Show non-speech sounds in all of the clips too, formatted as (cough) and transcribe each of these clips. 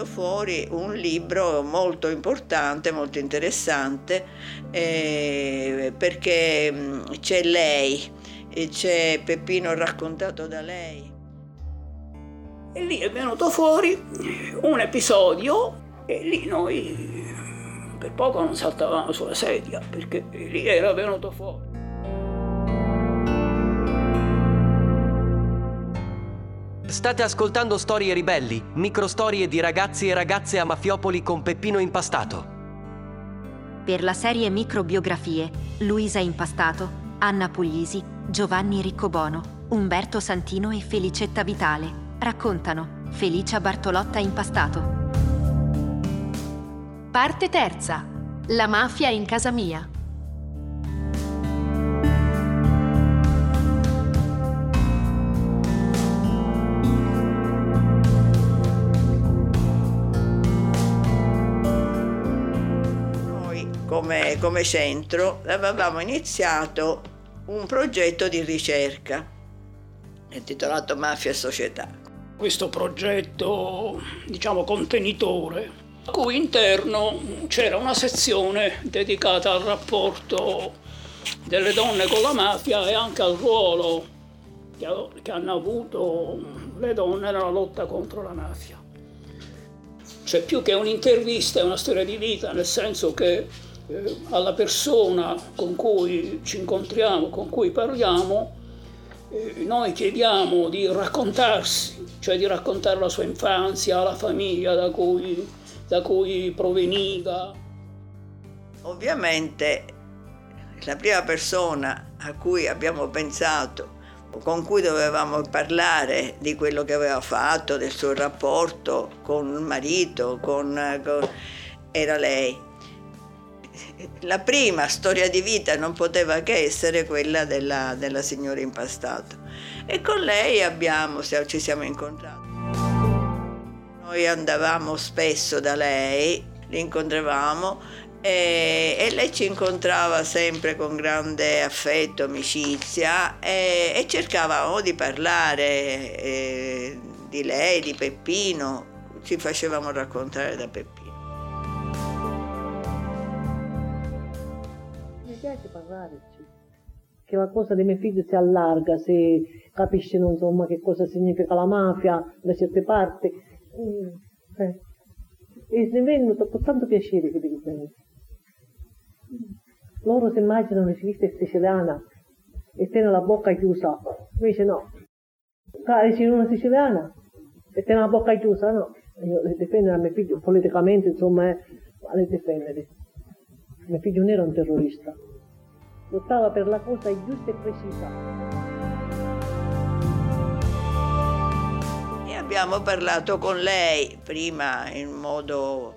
venuto fuori un libro molto importante, molto interessante, eh, perché mm, c'è lei, c'è Peppino raccontato da lei. E lì è venuto fuori un episodio e lì noi per poco non saltavamo sulla sedia perché lì era venuto fuori. State ascoltando Storie Ribelli, microstorie di ragazzi e ragazze a Mafiopoli con Peppino Impastato. Per la serie Microbiografie, Luisa Impastato, Anna Puglisi, Giovanni Riccobono, Umberto Santino e Felicetta Vitale raccontano Felicia Bartolotta Impastato. Parte terza. La mafia in casa mia. Come, come centro avevamo iniziato un progetto di ricerca intitolato Mafia e Società. Questo progetto, diciamo, contenitore, a cui interno c'era una sezione dedicata al rapporto delle donne con la mafia e anche al ruolo che hanno avuto le donne nella lotta contro la mafia. Cioè più che un'intervista è una storia di vita, nel senso che alla persona con cui ci incontriamo, con cui parliamo, eh, noi chiediamo di raccontarsi, cioè di raccontare la sua infanzia, la famiglia da cui, da cui proveniva. Ovviamente la prima persona a cui abbiamo pensato, con cui dovevamo parlare di quello che aveva fatto, del suo rapporto con il marito, con, con, era lei la prima storia di vita non poteva che essere quella della, della signora Impastato. E con lei abbiamo, ci siamo incontrati. Noi andavamo spesso da lei, l'incontravamo e, e, lei ci incontrava sempre con grande affetto, amicizia e, e cercavamo di parlare eh, di lei, di Peppino, ci facevamo raccontare da Peppino. Che la cosa dei miei figli si allarga, se capiscono insomma che cosa significa la mafia da certe parti. Mm, eh. E ne vengono con tanto piacere che dico Loro si immaginano che viste siciliana e tengono la bocca chiusa, invece no. Cari, c'è una siciliana e tengono la bocca chiusa, no. Io le difendo a mio figlio politicamente, insomma, eh, le difendere. Mio figlio non era un terrorista lottava per la cosa giusta e precisa. Abbiamo parlato con lei prima in modo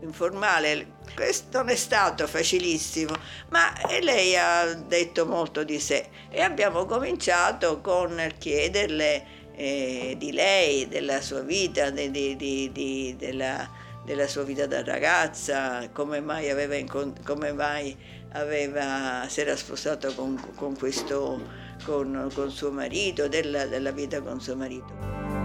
informale. Questo non è stato facilissimo, ma lei ha detto molto di sé e abbiamo cominciato con chiederle eh, di lei, della sua vita, di, di, di, della, della, sua vita da ragazza, come mai, aveva, come mai aveva, si era sposato con, con, questo, con, con suo marito, della, della vita con suo marito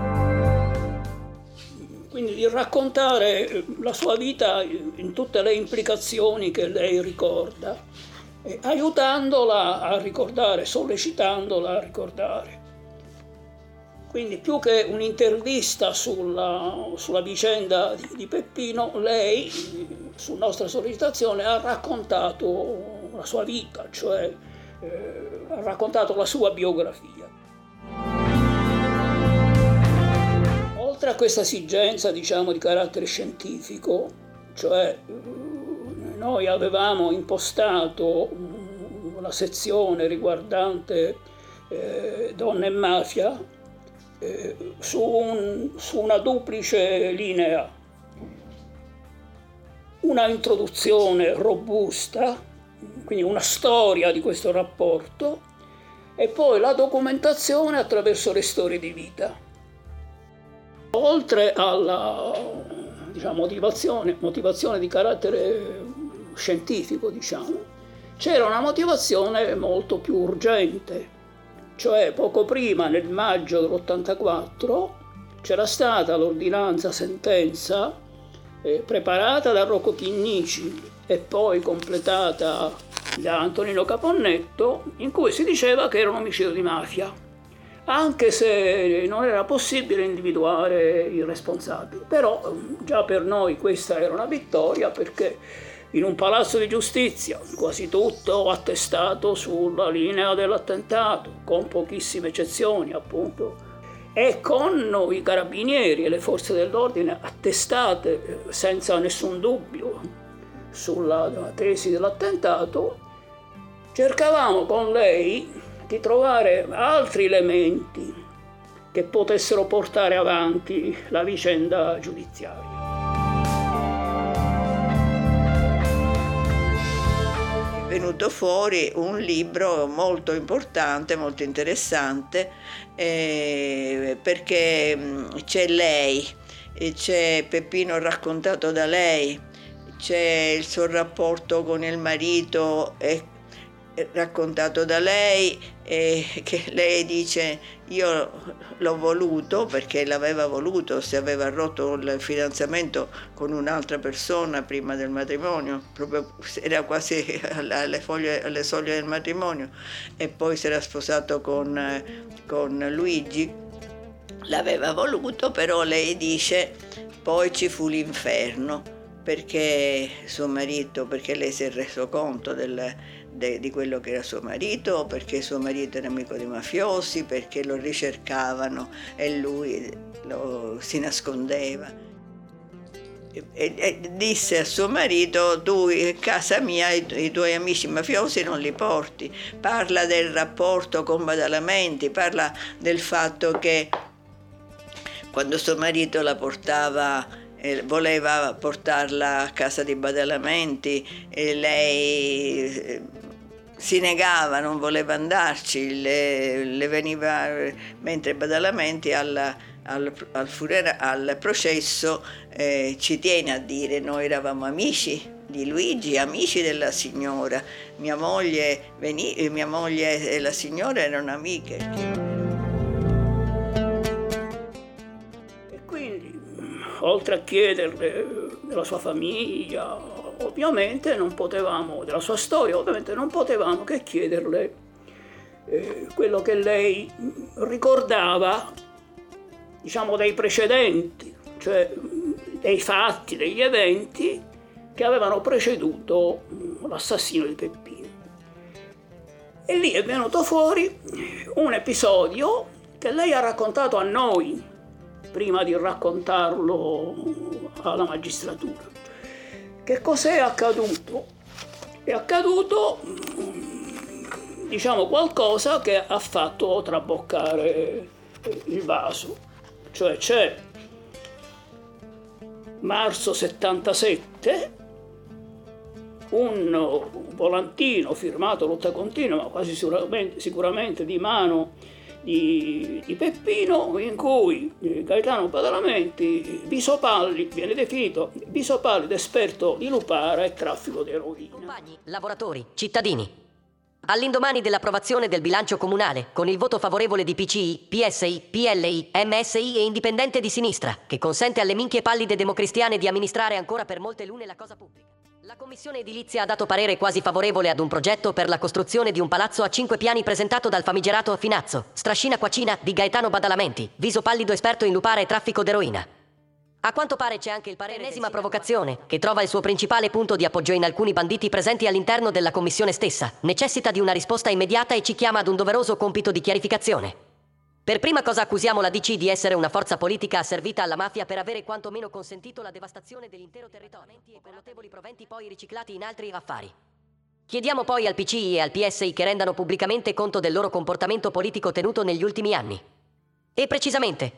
quindi di raccontare la sua vita in tutte le implicazioni che lei ricorda, aiutandola a ricordare, sollecitandola a ricordare. Quindi più che un'intervista sulla, sulla vicenda di, di, Peppino, lei, su nostra sollecitazione, ha raccontato la sua vita, cioè eh, ha raccontato la sua biografia. Oltre a questa esigenza, diciamo, di carattere scientifico, cioè eh, noi avevamo impostato una sezione riguardante eh, donne e mafia, eh, su, un, su una duplice linea. Una introduzione robusta, quindi una storia di questo rapporto, e poi la documentazione attraverso le storie di vita. Oltre alla diciamo, motivazione, motivazione di carattere scientifico, diciamo, c'era una motivazione molto più urgente, cioè poco prima, nel maggio dell'84, c'era stata l'ordinanza sentenza eh, preparata da Rocco Chinnici e poi completata da Antonino Caponnetto, in cui si diceva che era un omicidio di mafia, anche se non era possibile individuare il responsabile. Però già per noi questa era una vittoria perché in un palazzo di giustizia, quasi tutto attestato sulla linea dell'attentato, con pochissime eccezioni appunto, e con i carabinieri e le forze dell'ordine attestate senza nessun dubbio sulla tesi dell'attentato, cercavamo con lei di trovare altri elementi che potessero portare avanti la vicenda giudiziaria. Venuto fuori un libro molto importante, molto interessante, eh, perché c'è lei, c'è Peppino raccontato da lei, c'è il suo rapporto con il marito e raccontato da lei e che lei dice io l'ho voluto perché l'aveva voluto se aveva rotto il fidanzamento con un'altra persona prima del matrimonio proprio era quasi alle, foglie, alle soglie del matrimonio e poi si era sposato con, con Luigi l'aveva voluto però lei dice poi ci fu l'inferno perché suo marito, perché lei si è reso conto del, de, di quello che era suo marito, perché suo marito era amico di mafiosi, perché lo ricercavano e lui lo, si nascondeva. E, e, disse a suo marito, tu in casa mia i, i, tuoi amici mafiosi non li porti, parla del rapporto con Badalamenti, parla del fatto che quando suo marito la portava voleva portarla a casa di Badalamenti e lei eh, si negava, non voleva andarci, le, le veniva, mentre Badalamenti alla, al, al, furera, al, processo eh, ci tiene a dire noi eravamo amici di Luigi, amici della signora, mia moglie, veni, mia moglie e la signora erano amiche. oltre a chiederle della sua famiglia, ovviamente non potevamo, della sua storia, ovviamente non potevamo che chiederle eh, quello che lei ricordava, diciamo, dei precedenti, cioè dei fatti, degli eventi che avevano preceduto l'assassinio di Peppino. E lì è venuto fuori un episodio che lei ha raccontato a noi prima di raccontarlo alla magistratura. Che cos'è accaduto? È accaduto, diciamo, qualcosa che ha fatto traboccare il vaso. Cioè c'è marzo 77 un volantino firmato lotta continua, ma quasi sicuramente, sicuramente di mano di, di Peppino in cui eh, Gaetano Badalamenti, Bisopalli, viene definito Bisopalli esperto di lupara e traffico di eroina. Compagni, lavoratori, cittadini. All'indomani dell'approvazione del bilancio comunale, con il voto favorevole di PCI, PSI, PLI, MSI e Indipendente di Sinistra, che consente alle minchie pallide democristiane di amministrare ancora per molte lune la cosa pubblica. La Commissione Edilizia ha dato parere quasi favorevole ad un progetto per la costruzione di un palazzo a cinque piani presentato dal famigerato Finazzo, strascina quacina di Gaetano Badalamenti, viso pallido esperto in lupare e traffico d'eroina. A quanto pare c'è anche il parere ennesima provocazione, che trova il suo principale punto di appoggio in alcuni banditi presenti all'interno della commissione stessa. Necessita di una risposta immediata e ci chiama ad un doveroso compito di chiarificazione. Per prima cosa accusiamo la DC di essere una forza politica asservita alla mafia per avere quantomeno consentito la devastazione dell'intero territorio e con notevoli proventi poi riciclati in altri affari. Chiediamo poi al PCI e al PSI che rendano pubblicamente conto del loro comportamento politico tenuto negli ultimi anni. E precisamente,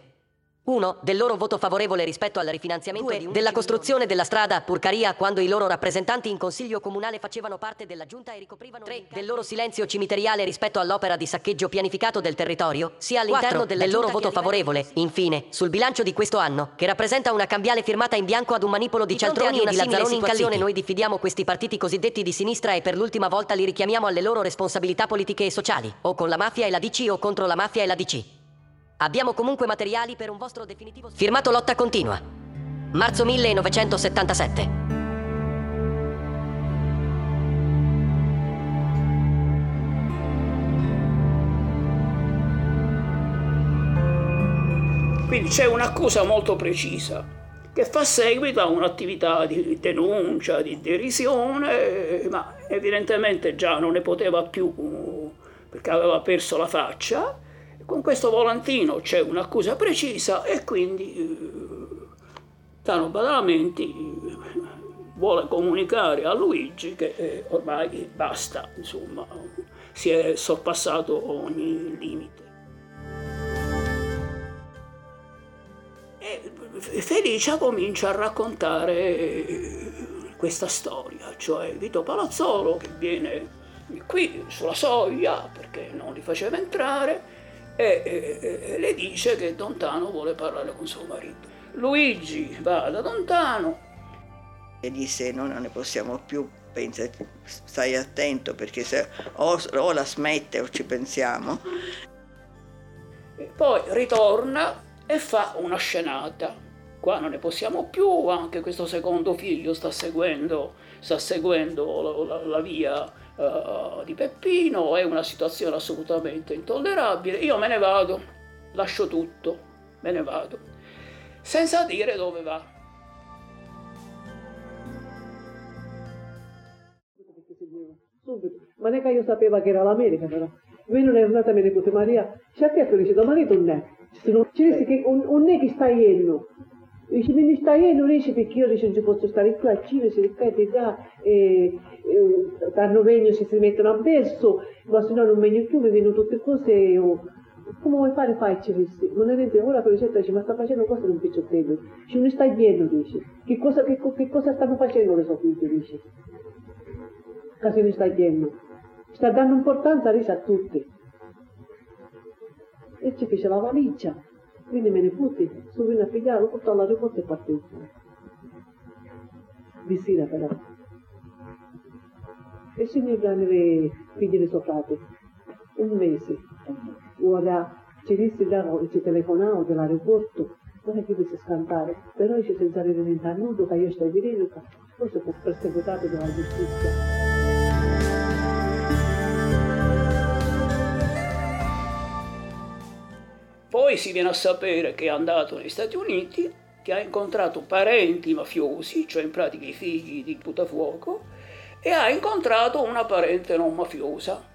1. Del loro voto favorevole rispetto al rifinanziamento Due, della costruzione della strada Purcaria quando i loro rappresentanti in consiglio comunale facevano parte della giunta e ricoprivano 3. Del loro silenzio cimiteriale rispetto all'opera di saccheggio pianificato del territorio, sia all'interno 4, del loro voto favorevole, infine, sul bilancio di questo anno, che rappresenta una cambiale firmata in bianco ad un manipolo di, di cialtroni e di lazzaroni incalliti. Noi diffidiamo questi partiti cosiddetti di sinistra e per l'ultima volta li richiamiamo alle loro responsabilità politiche e sociali, o con la mafia e la DC o contro la mafia e la DC. Abbiamo comunque materiali per un vostro definitivo... Firmato Lotta Continua. Marzo 1977. Quindi c'è un'accusa molto precisa che fa seguito a un'attività di denuncia, di derisione, ma evidentemente già non ne poteva più perché aveva perso la faccia. Con questo volantino c'è un'accusa precisa e quindi eh, Tano Badalamenti eh, vuole comunicare a Luigi che eh, ormai basta, insomma, si è sorpassato ogni limite. Felicia comincia a raccontare questa storia, cioè Vito Palazzolo che viene qui sulla soglia perché non li faceva entrare e, e, e le dice che Dontano vuole parlare con suo marito. Luigi va da Dontano e disse noi non ne possiamo più, pensa, stai attento perché se o, o la smette o ci pensiamo. E poi ritorna e fa una scenata qua non ne possiamo più, anche questo secondo figlio sta seguendo, sta seguendo la, la, la via uh, di Peppino, è una situazione assolutamente intollerabile, io me ne vado, lascio tutto, me ne vado, senza dire dove va. Subito. Ma non è che io sapevo che era l'America però. Lui non è andata a me con Maria, ha detto, dice, domani tu ne. Se non ci che un, un ne che sta iendo, Dice, non riesci perché io dice, non ci posso stare qui a Cile, si ripete già, e, e, danno regno se si mettono a verso, ma se no non vengo più, mi vengono tutte cose, oh, come vuoi fare fai Celeste? Non è vero, ora per esempio dice, ma sta facendo cose un picciottello, dice, non stai dietro, dice, che cosa, che, che cosa stanno facendo le sue figlie, dice, se ne stai dietro, sta dando importanza a a tutte, e ci fece la valigia, quindi me ne fui, subito a pigliare, lo portò all'aeroporto e partito. Di sera però. E il signor mi figli frate, un mese. Ora ci disse ci telefonavo dell'aeroporto, non è che dovesse scantare, però dice senza rivenire a nudo che io stai virino, forse fu perseguitato dalla giustizia. Poi si viene a sapere che è andato negli Stati Uniti, che ha incontrato parenti mafiosi, cioè in pratica i figli di Putafuoco, e ha incontrato una parente non mafiosa.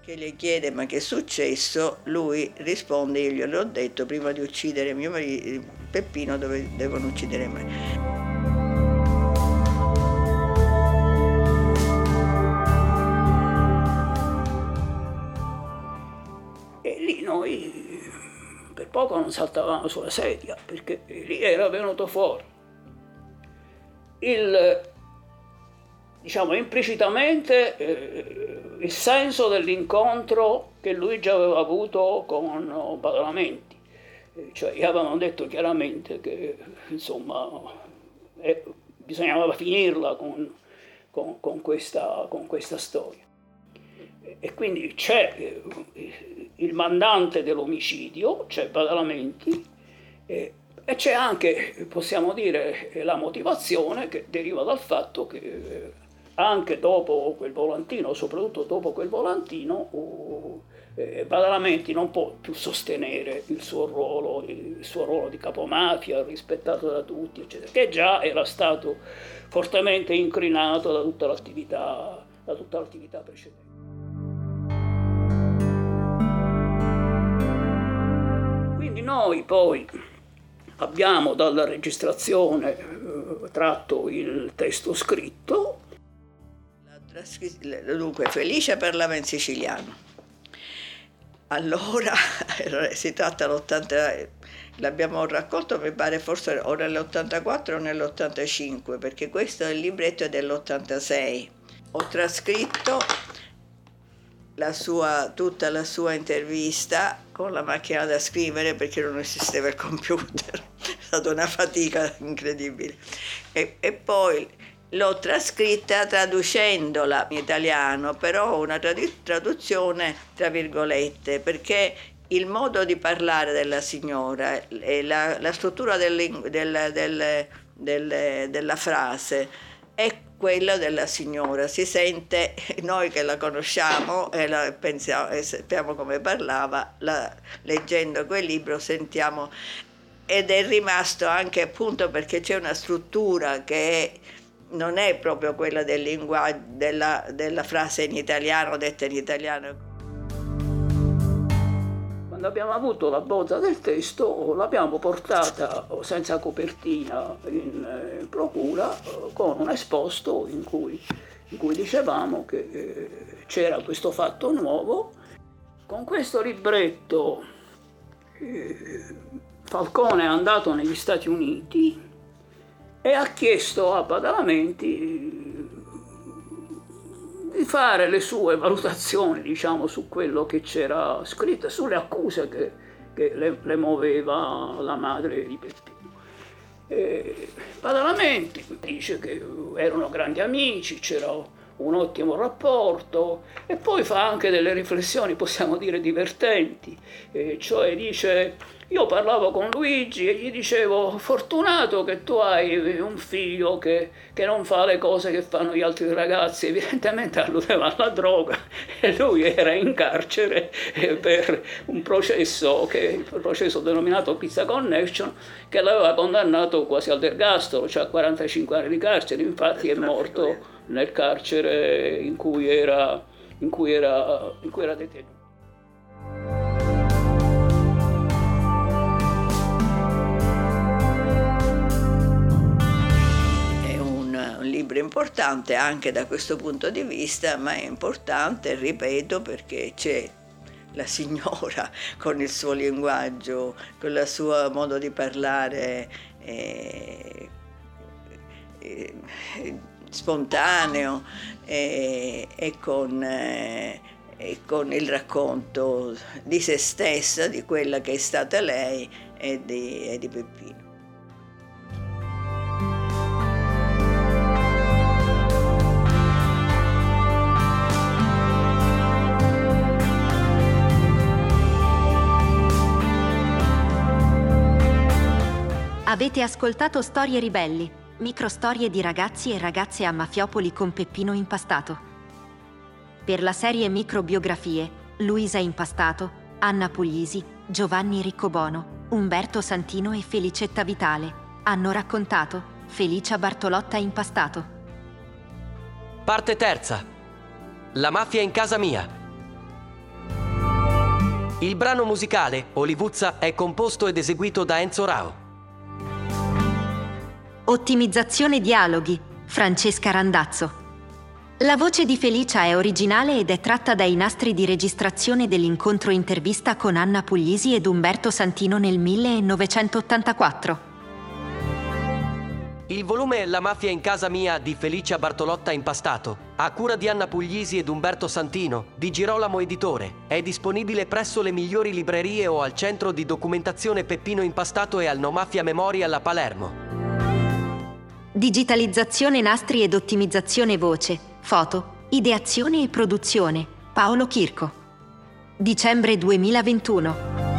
Che le chiede ma che è successo, lui risponde io glielo ho detto prima di uccidere mio marito, Peppino dove devono uccidere me. Poco non saltavamo sulla sedia perché lì era venuto fuori il, diciamo implicitamente eh, il senso dell'incontro che lui già aveva avuto con Badalamenti. Eh, cioè gli avevano detto chiaramente che insomma eh, bisognava finirla con, con, con, questa, con questa storia. E quindi c'è eh, il mandante dell'omicidio, c'è Badalamenti, eh, e c'è anche, possiamo dire, la motivazione che deriva dal fatto che eh, anche dopo quel volantino, soprattutto dopo quel volantino, uh, eh, Badalamenti non può più sostenere il suo, ruolo, il suo ruolo di capomafia rispettato da tutti, eccetera, che già era stato fortemente incrinato da tutta l'attività, da tutta l'attività precedente. Noi poi abbiamo dalla registrazione eh, tratto il testo scritto. Dunque, Felice parlava in siciliano. Allora, (laughs) si tratta dell'80, l'abbiamo raccolto mi pare forse o nell'84 o nell'85, perché questo è il libretto dell'86. Ho trascritto la sua, tutta la sua intervista con la macchina da scrivere perché non esisteva il computer, (laughs) è stata una fatica incredibile. E, e poi l'ho trascritta traducendola in italiano, però una traduzione tra virgolette, perché il modo di parlare della signora e la, la struttura del, del, del, della frase è quella della signora. Si sente, (laughs) noi che la conosciamo e la pensiamo, e sappiamo come parlava, la, leggendo quel libro sentiamo ed è rimasto anche appunto perché c'è una struttura che non è proprio quella del linguaggio, della, della frase in italiano, detta in italiano. Quando abbiamo avuto la bozza del testo l'abbiamo portata senza copertina in eh, procura eh, con un esposto in cui, in cui dicevamo che eh, c'era questo fatto nuovo. Con questo libretto Falcone è andato negli Stati Uniti e ha chiesto a Badalamenti di fare le sue valutazioni diciamo, su quello che c'era scritto sulle accuse che, che le, le, muoveva la madre di Peppino. E dice che erano grandi amici, c'era un ottimo rapporto e poi fa anche delle riflessioni, possiamo dire, divertenti, e cioè dice io parlavo con Luigi e gli dicevo, fortunato che tu hai un figlio che, che, non fa le cose che fanno gli altri ragazzi, evidentemente alludeva alla droga (laughs) e lui era in carcere eh, per un processo, che, il processo denominato Pizza Connection, che l'aveva condannato quasi all'ergastolo, cioè a 45 anni di carcere, infatti è morto nel carcere in cui era, in cui era, in cui era detenuto. Libro importante anche da questo punto di vista, ma è importante, ripeto, perché c'è la signora (laughs) con il suo linguaggio, con il suo modo di parlare eh, eh, spontaneo eh, e con, e con il racconto di se stessa, di quella che è stata lei e di, e di Peppino. Avete ascoltato Storie Ribelli, microstorie di ragazzi e ragazze a Mafiopoli con Peppino Impastato. Per la serie Microbiografie, Luisa Impastato, Anna Puglisi, Giovanni Riccobono, Umberto Santino e Felicetta Vitale hanno raccontato Felicia Bartolotta Impastato. Parte terza. La mafia in casa mia. Il brano musicale Olivuzza è composto ed eseguito da Enzo Rao. Ottimizzazione dialoghi, Francesca Randazzo. La voce di Felicia è originale ed è tratta dai nastri di registrazione dell'incontro intervista con Anna Puglisi ed Umberto Santino nel 1984. Il volume La mafia in casa mia di Felicia Bartolotta Impastato, a cura di Anna Puglisi ed Umberto Santino, di Girolamo Editore, è disponibile presso le migliori librerie o al centro di documentazione Peppino Impastato e al No Mafia Memorial a Palermo. Digitalizzazione nastri ed ottimizzazione voce, foto, ideazione e produzione. Paolo Chirco. Dicembre 2021.